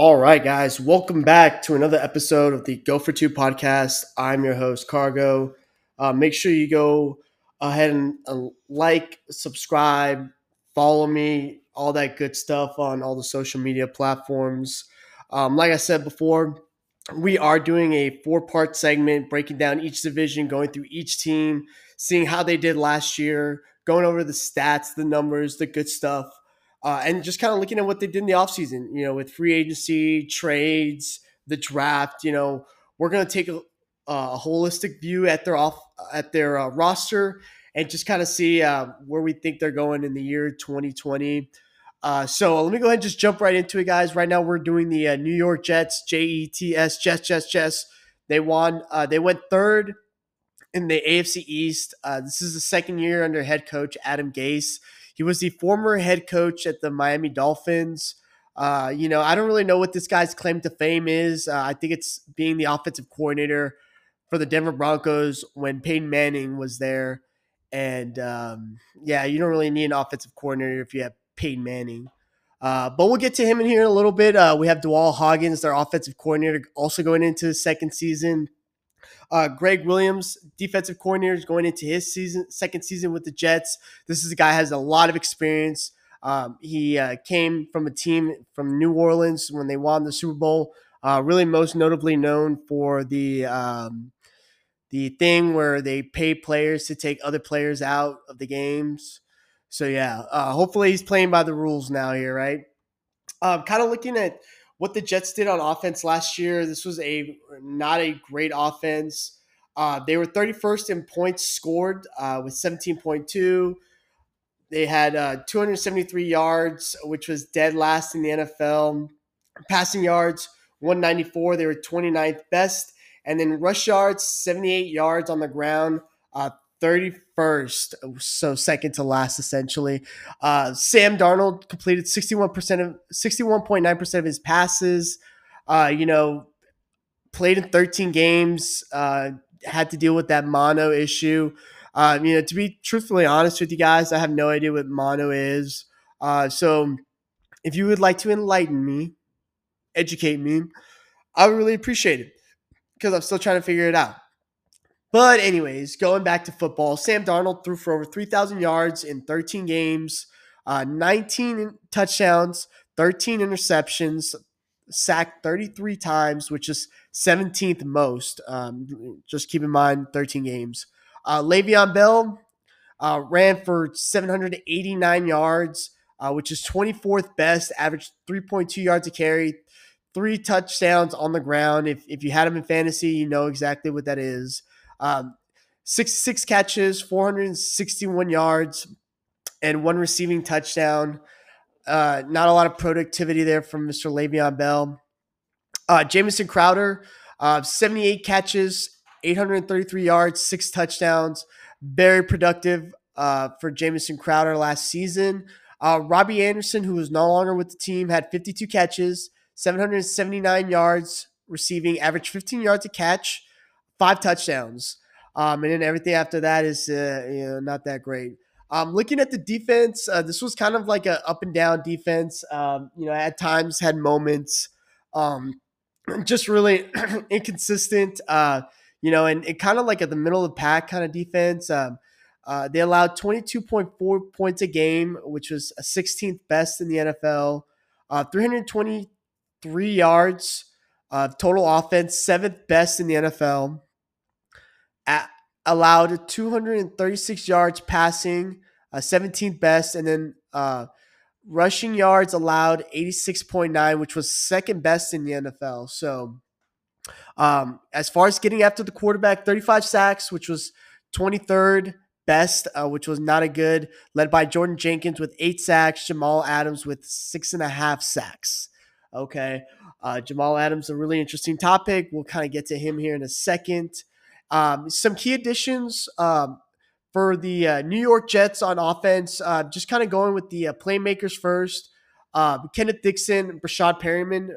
All right, guys, welcome back to another episode of the Go for Two podcast. I'm your host, Cargo. Uh, make sure you go ahead and uh, like, subscribe, follow me, all that good stuff on all the social media platforms. Um, like I said before, we are doing a four part segment breaking down each division, going through each team, seeing how they did last year, going over the stats, the numbers, the good stuff uh, and just kind of looking at what they did in the offseason, you know, with free agency, trades, the draft, you know, we're going to take a, a, holistic view at their off at their uh, roster and just kind of see uh, where we think they're going in the year 2020. Uh, so let me go ahead and just jump right into it, guys. Right now, we're doing the uh, New York Jets, J E T S, Jets, Jets, Jets. They won. Uh, they went third in the AFC East. this is the second year under head coach Adam Gase. He was the former head coach at the Miami Dolphins. Uh, you know, I don't really know what this guy's claim to fame is. Uh, I think it's being the offensive coordinator for the Denver Broncos when Peyton Manning was there. And um, yeah, you don't really need an offensive coordinator if you have Peyton Manning. Uh, but we'll get to him in here in a little bit. Uh, we have Dowell Loggains, their offensive coordinator, also going into the second season. Uh, Gregg Williams, defensive coordinator, is going into his season, second season with the Jets. This is a guy has a lot of experience. Um, he uh, came from a team from New Orleans when they won the Super Bowl. Uh, really, most notably known for the um, the thing where they pay players to take other players out of the games. So yeah, uh, hopefully he's playing by the rules now here, right? Um, kind of looking at what the Jets did on offense last year. This was a not a great offense. Uh, they were 31st in points scored uh, with 17.2. They had uh, 273 yards, which was dead last in the NFL. Passing yards, 194. They were 29th best. And then rush yards, 78 yards on the ground, uh, 31st, so second to last essentially. Uh, Sam Darnold completed 61% of 61.9% of his passes. Uh, you know, played in 13 games, uh, had to deal with that mono issue. Um, you know, to be truthfully honest with you guys, I have no idea what mono is. Uh, so if you would like to enlighten me, educate me, I would really appreciate it because I'm still trying to figure it out. But, anyways, going back to football, Sam Darnold threw for over 3,000 yards in 13 games, uh, 19 touchdowns, 13 interceptions, sacked 33 times, which is 17th most. Um, just keep in mind, 13 games. Uh, Le'Veon Bell uh, ran for 789 yards, uh, which is 24th best, averaged 3.2 yards a carry, three touchdowns on the ground. If, if you had him in fantasy, you know exactly what that is. Um, six six catches, 461 yards, and one receiving touchdown. Uh, not a lot of productivity there from Mr. Le'Veon Bell. Uh, Jamison Crowder, uh, 78 catches, 833 yards, six touchdowns. Very productive uh, for Jamison Crowder last season. Uh, Robbie Anderson, who is no longer with the team, had 52 catches, 779 yards receiving, average 15 yards a catch five touchdowns. Um, and then everything after that is uh, you know not that great. Um, looking at the defense, uh, this was kind of like a up and down defense. Um, you know, at times had moments, um, just really inconsistent. Uh, you know, and, it kind of like at the middle of the pack kind of defense. Um, uh, they allowed 22.4 points a game, which was a 16th best in the NFL. Uh, 323 yards uh, total offense, seventh best in the NFL allowed 236 yards passing, uh, 17th best, and then uh, rushing yards allowed 86.9, which was second best in the NFL. So, um, as far as getting after the quarterback, 35 sacks, which was 23rd best, uh, which was not a good, led by Jordan Jenkins with eight sacks, Jamal Adams with six and a half sacks. Okay. Uh, Jamal Adams, a really interesting topic. We'll kind of get to him here in a second. Um, some key additions um, for the uh, New York Jets on offense. Uh, just kind of going with the uh, playmakers first. Uh, Kenneth Dixon, Breshad Perriman.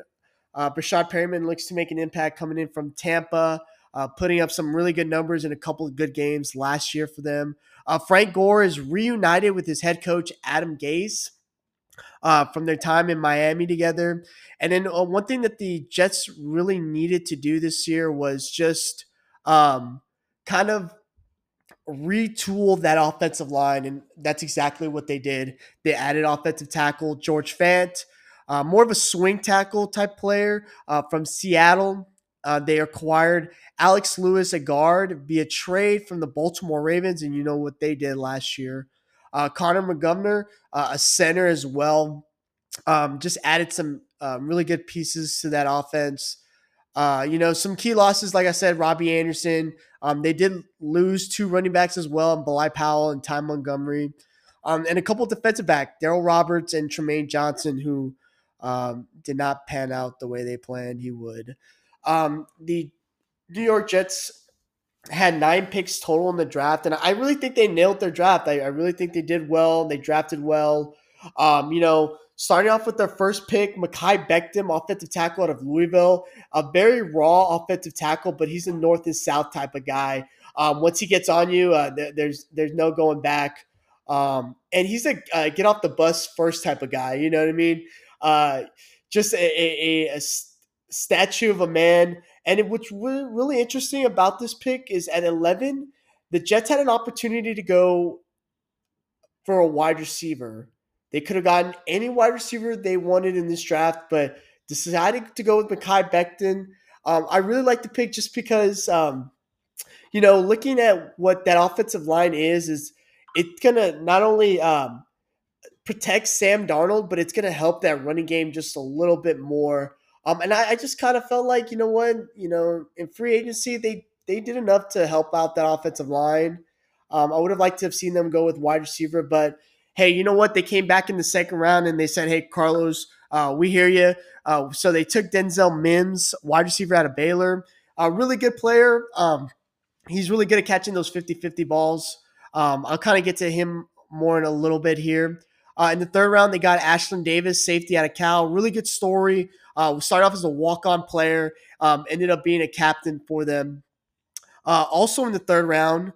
Uh, Breshad Perriman looks to make an impact coming in from Tampa, uh, putting up some really good numbers in a couple of good games last year for them. Uh, Frank Gore is reunited with his head coach Adam Gase. uh, from their time in Miami together. And then uh, one thing that the Jets really needed to do this year was just um, kind of retool that offensive line, and that's exactly what they did. They added offensive tackle George Fant, uh, more of a swing tackle type player uh, from Seattle. Uh, they acquired Alex Lewis, a guard, via trade from the Baltimore Ravens, and you know what they did last year. Uh, Connor McGovern, uh, a center as well, um, just added some um, really good pieces to that offense. Uh, you know, some key losses, like I said, Robbie Anderson. Um, they did lose two running backs as well, Bilal Powell and Ty Montgomery, um, and a couple defensive back, Darryl Roberts and Trumaine Johnson, who um, did not pan out the way they planned he would. Um, the New York Jets had nine picks total in the draft, and I really think they nailed their draft. I, I really think they did well. They drafted well. Um, you know, starting off with their first pick, Mekhi Becton, offensive tackle out of Louisville, a very raw offensive tackle, but he's a north and south type of guy. Um, once he gets on you, uh, th- there's there's no going back. Um, and he's a uh, get off the bus first type of guy. You know what I mean? Uh, just a, a, a, statue of a man. And what's really interesting about this pick is at 11, the Jets had an opportunity to go for a wide receiver. They could have gotten any wide receiver they wanted in this draft, but decided to go with Mekhi Becton. Um, I really like the pick just because, um, you know, looking at what that offensive line is, is it's gonna not only um, protect Sam Darnold, but it's gonna help that running game just a little bit more. Um, and I, I just kind of felt like, you know what, you know, in free agency, they they did enough to help out that offensive line. Um, I would have liked to have seen them go with wide receiver, but hey, you know what? They came back in the second round and they said, hey, Carlos, uh, we hear you. Uh, so they took Denzel Mims, wide receiver out of Baylor, a really good player. Um, he's really good at catching those 50 50 balls. Um, I'll kind of get to him more in a little bit here. Uh, in the third round, they got Ashtyn Davis, safety out of Cal. Really good story. Uh, started off as a walk-on player, um, ended up being a captain for them. Uh, also in the third round,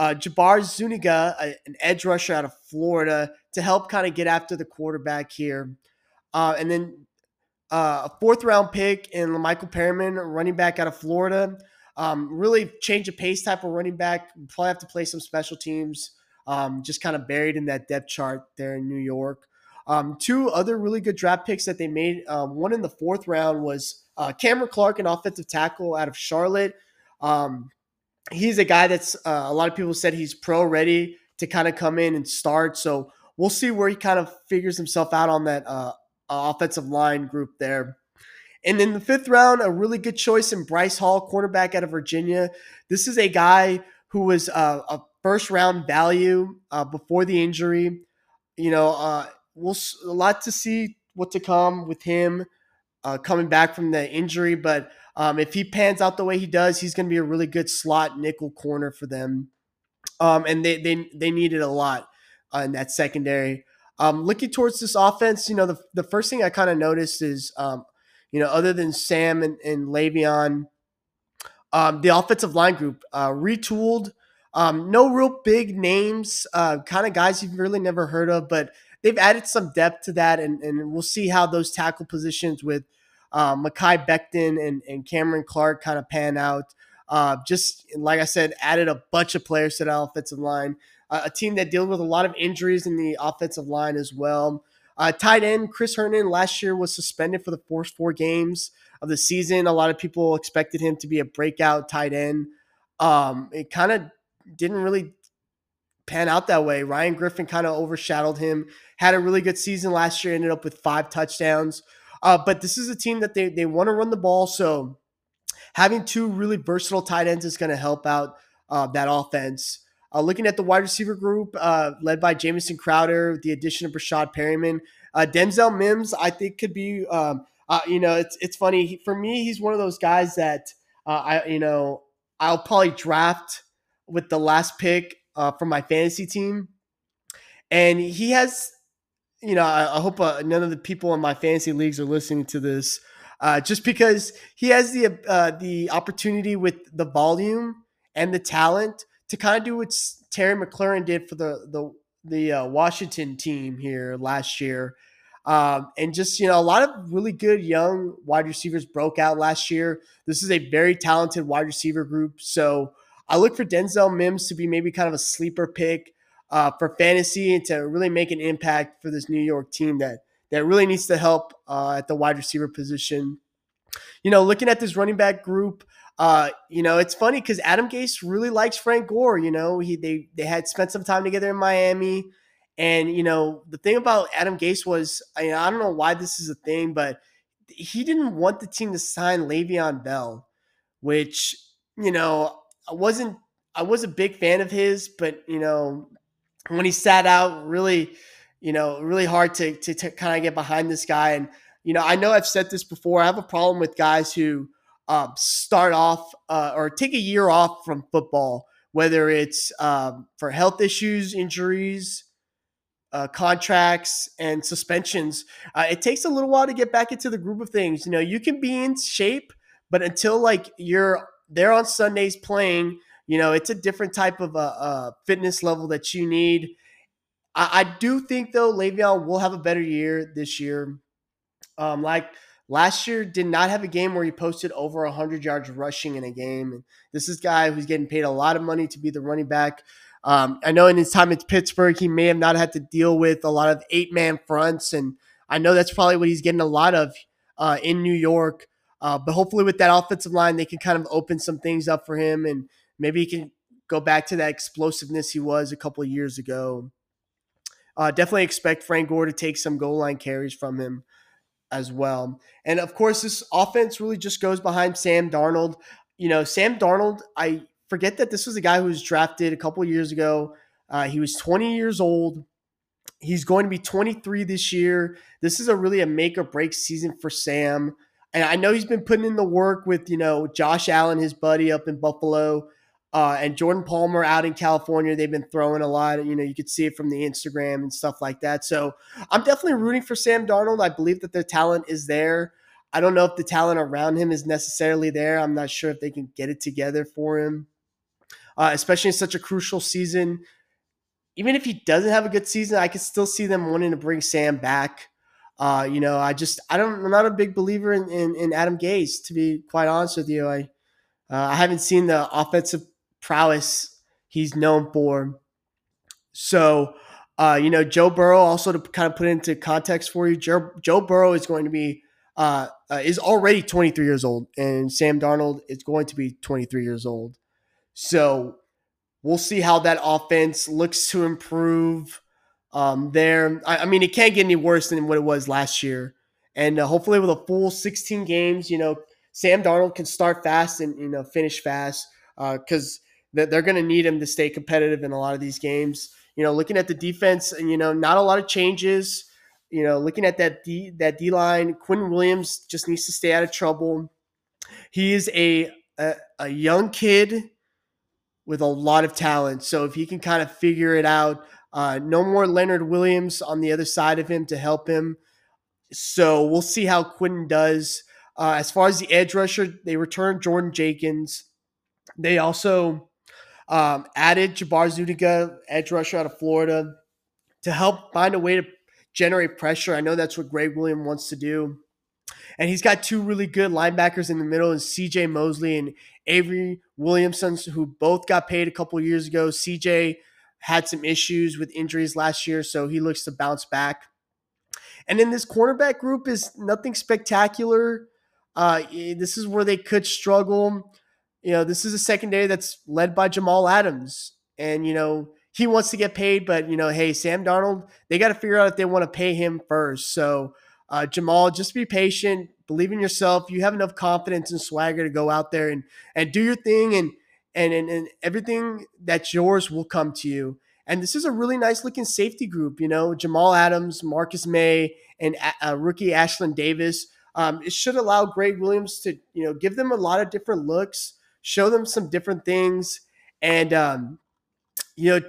uh, Jabari Zuniga, a, an edge rusher out of Florida, to help kind of get after the quarterback here. Uh, and then uh, a fourth round pick in Michael Perriman, running back out of Florida. Um, really change of pace type of running back. Probably have to play some special teams. Um, just kind of buried in that depth chart there in New York. Um, two other really good draft picks that they made. Um, one in the fourth round was uh, Cameron Clark, an offensive tackle out of Charlotte. Um, he's a guy that's uh, a lot of people said he's pro ready to kind of come in and start. So we'll see where he kind of figures himself out on that uh, offensive line group there. And in the fifth round, a really good choice in Bryce Hall, cornerback out of Virginia. This is a guy who was uh, a first round value uh, before the injury. You know, uh, we'll a lot to see what to come with him uh, coming back from the injury. But um, if he pans out the way he does, he's going to be a really good slot nickel corner for them. Um, and they they they needed a lot uh, in that secondary. Um, looking towards this offense, you know, the, the first thing I kind of noticed is, um, you know, other than Sam and, and Le'Veon, um, the offensive line group uh, retooled. Um, no real big names, uh, kind of guys you've really never heard of, but they've added some depth to that, and, and we'll see how those tackle positions with um, Mekhi Becton and, and Cameron Clark kind of pan out. Uh, just like I said, added a bunch of players to the offensive line. Uh, a team that deals with a lot of injuries in the offensive line as well. Uh, tight end Chris Herndon last year was suspended for the first four games of the season. A lot of people expected him to be a breakout tight end. Um, it kind of didn't really pan out that way. Ryan Griffin kind of overshadowed him. Had a really good season last year. Ended up with five touchdowns. Uh, but this is a team that they they want to run the ball. So having two really versatile tight ends is going to help out uh, that offense. Uh, looking at the wide receiver group, uh, led by Jamison Crowder, the addition of Breshad Perriman, uh, Denzel Mims, I think could be. Um, uh, you know, it's it's funny he, for me. He's one of those guys that I you know I'll probably draft with the last pick uh, from my fantasy team, and he has, you know, I, I hope uh, none of the people in my fantasy leagues are listening to this, uh, just because he has the uh, the opportunity with the volume and the talent to kind of do what Terry McLaurin did for the the the uh, Washington team here last year. Um, and just, you know, a lot of really good young wide receivers broke out last year. This is a very talented wide receiver group. So I look for Denzel Mims to be maybe kind of a sleeper pick uh, for fantasy and to really make an impact for this New York team that that really needs to help uh, at the wide receiver position. You know, looking at this running back group, uh, you know, it's funny because Adam Gase really likes Frank Gore. You know, he they they had spent some time together in Miami, and you know the thing about Adam Gase was I, I don't know why this is a thing, but he didn't want the team to sign Le'Veon Bell, which you know I wasn't I was a big fan of his, but you know when he sat out, really, you know, really hard to to, to kind of get behind this guy. And you know, I know I've said this before. I have a problem with guys who um, start off uh, or take a year off from football, whether it's um, for health issues, injuries. Uh, contracts and suspensions, uh, it takes a little while to get back into the group of things. You know, you can be in shape, but until like you're there on Sundays playing. You know, it's a different type of a, uh, uh, fitness level that you need. I, I, do think though Le'Veon will have a better year this year. Um, like last year, did not have a game where he posted over 100 yards rushing in a game. And this is a guy who's getting paid a lot of money to be the running back. Um, I know in his time at Pittsburgh, he may have not had to deal with a lot of eight man fronts, and I know that's probably what he's getting a lot of uh, in New York. Uh, but hopefully, with that offensive line, they can kind of open some things up for him, and maybe he can go back to that explosiveness he was a couple of years ago. Uh, definitely expect Frank Gore to take some goal line carries from him as well. And of course, this offense really just goes behind Sam Darnold. You know, Sam Darnold, I forget that this was a guy who was drafted a couple years ago. Uh, he was 20 years old. He's going to be 23 this year. This is a really a make or break season for Sam. And I know he's been putting in the work with, you know, Josh Allen, his buddy up in Buffalo, uh, and Jordan Palmer out in California. They've been throwing a lot. You know, you could see it from the Instagram and stuff like that. So I'm definitely rooting for Sam Darnold. I believe that their talent is there. I don't know if the talent around him is necessarily there. I'm not sure if they can get it together for him, uh, especially in such a crucial season. Even if he doesn't have a good season, I could still see them wanting to bring Sam back. Uh, you know, I just I don't I'm not a big believer in, in, in Adam Gase to be quite honest with you. I uh, I haven't seen the offensive prowess he's known for. So, uh, you know, Joe Burrow also to kind of put into context for you, Joe, Joe Burrow is going to be uh, uh, is already 23 years old, and Sam Darnold is going to be 23 years old. So we'll see how that offense looks to improve um, there. I, I, mean, it can't get any worse than what it was last year. And uh, hopefully, with a full 16 games, you know, Sam Darnold can start fast and you know finish fast because uh, they're going to need him to stay competitive in a lot of these games. You know, looking at the defense, and you know, not a lot of changes. You know, looking at that D that D line, Quinn Williams just needs to stay out of trouble. He is a, a, a young kid with a lot of talent. So if he can kind of figure it out, uh, no more Leonard Williams on the other side of him to help him. So we'll see how Quinn does. Uh, as far as the edge rusher, they returned Jordan Jenkins. They also um, added Jabari Zuniga, edge rusher out of Florida, to help find a way to generate pressure. I know that's what Gregg Williams wants to do. And he's got two really good linebackers in the middle, and CJ Mosley and Avery Williamson, who both got paid a couple years ago. CJ had some issues with injuries last year, so he looks to bounce back. And then this cornerback group is nothing spectacular. Uh, this is where they could struggle. You know, this is a secondary that's led by Jamal Adams, and you know he wants to get paid, but you know, hey, Sam Darnold, they got to figure out if they want to pay him first. So, uh, Jamal, just be patient, believe in yourself. You have enough confidence and swagger to go out there and and do your thing and and, and, and everything that's yours will come to you. And this is a really nice looking safety group. You know, Jamal Adams, Marcus Maye, and uh, rookie Ashtyn Davis. Um, it should allow Gregg Williams to, you know, give them a lot of different looks, show them some different things. And, um, you know,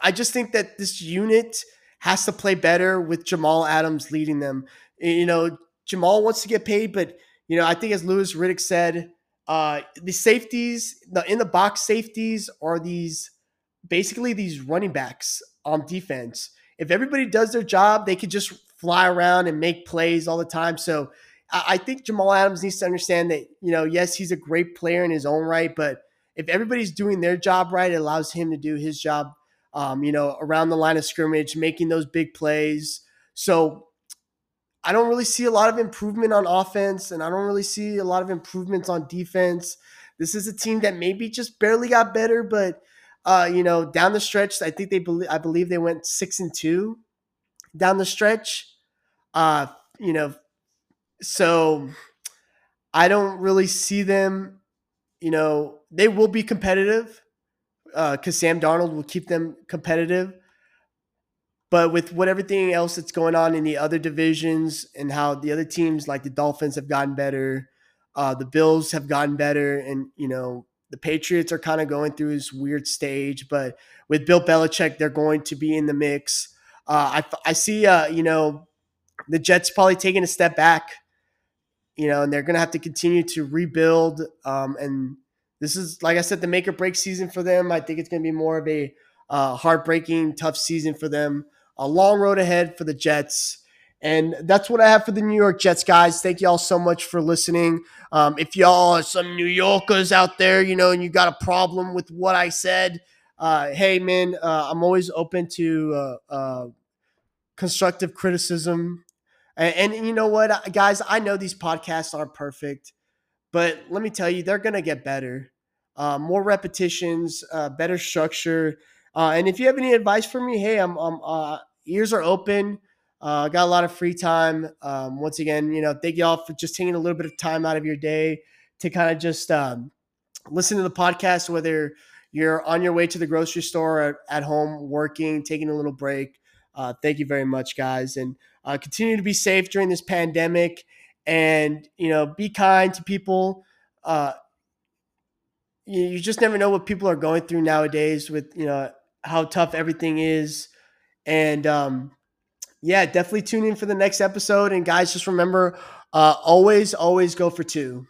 I just think that this unit has to play better with Jamal Adams leading them. You know, Jamal wants to get paid, but, you know, I think as Louis Riddick said, uh, the safeties, the in the box safeties are these basically these running backs on defense. If everybody does their job, they could just fly around and make plays all the time. So I think Jamal Adams needs to understand that, you know, yes, he's a great player in his own right, but if everybody's doing their job right, it allows him to do his job, um, you know, around the line of scrimmage, making those big plays. So I don't really see a lot of improvement on offense, and I don't really see a lot of improvements on defense. This is a team that maybe just barely got better, but uh, you know, down the stretch, I think they believe I believe they went six and two down the stretch. Uh, you know, so I don't really see them. You know, they will be competitive because uh, Sam Darnold will keep them competitive. But with what everything else that's going on in the other divisions and how the other teams like the Dolphins have gotten better, uh, the Bills have gotten better, and you know the Patriots are kind of going through this weird stage. But with Bill Belichick, they're going to be in the mix. Uh, I I see uh, you know the Jets probably taking a step back you know, and they're going to have to continue to rebuild. Um, and this is, like I said, the make or break season for them. I think it's going to be more of a uh, heartbreaking, tough season for them. A long road ahead for the Jets. And that's what I have for the New York Jets, guys. Thank you all so much for listening. Um, if y'all are some New Yorkers out there, you know, and you got a problem with what I said, uh, hey, man, uh, I'm always open to uh, uh constructive criticism. And, and you know what, guys, I know these podcasts aren't perfect, but let me tell you, they're going to get better. Uh, more repetitions, uh, better structure. Uh, and if you have any advice for me, hey, I'm, I'm uh, ears are open. Uh, got a lot of free time. Um, once again, you know, thank you all for just taking a little bit of time out of your day to kind of just um, listen to the podcast, whether you're on your way to the grocery store or at home working, taking a little break. Uh, thank you very much, guys. And uh, continue to be safe during this pandemic, and you know, be kind to people. Uh, you, you just never know what people are going through nowadays with you know how tough everything is, and um, yeah, definitely tune in for the next episode. And guys, just remember, uh, always, always go for two.